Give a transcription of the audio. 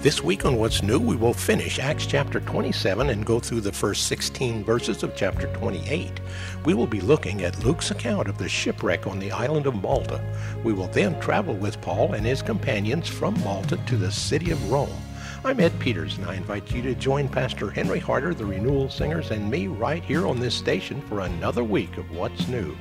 This week on What's New, we will finish Acts chapter 27 and go through the first 16 verses of chapter 28. We will be looking at Luke's account of the shipwreck on the island of Malta. We will then travel with Paul and his companions from Malta to the city of Rome. I'm Ed Peters, and I invite you to join Pastor Henry Harder, the Renewal Singers, and me right here on this station for another week of What's New.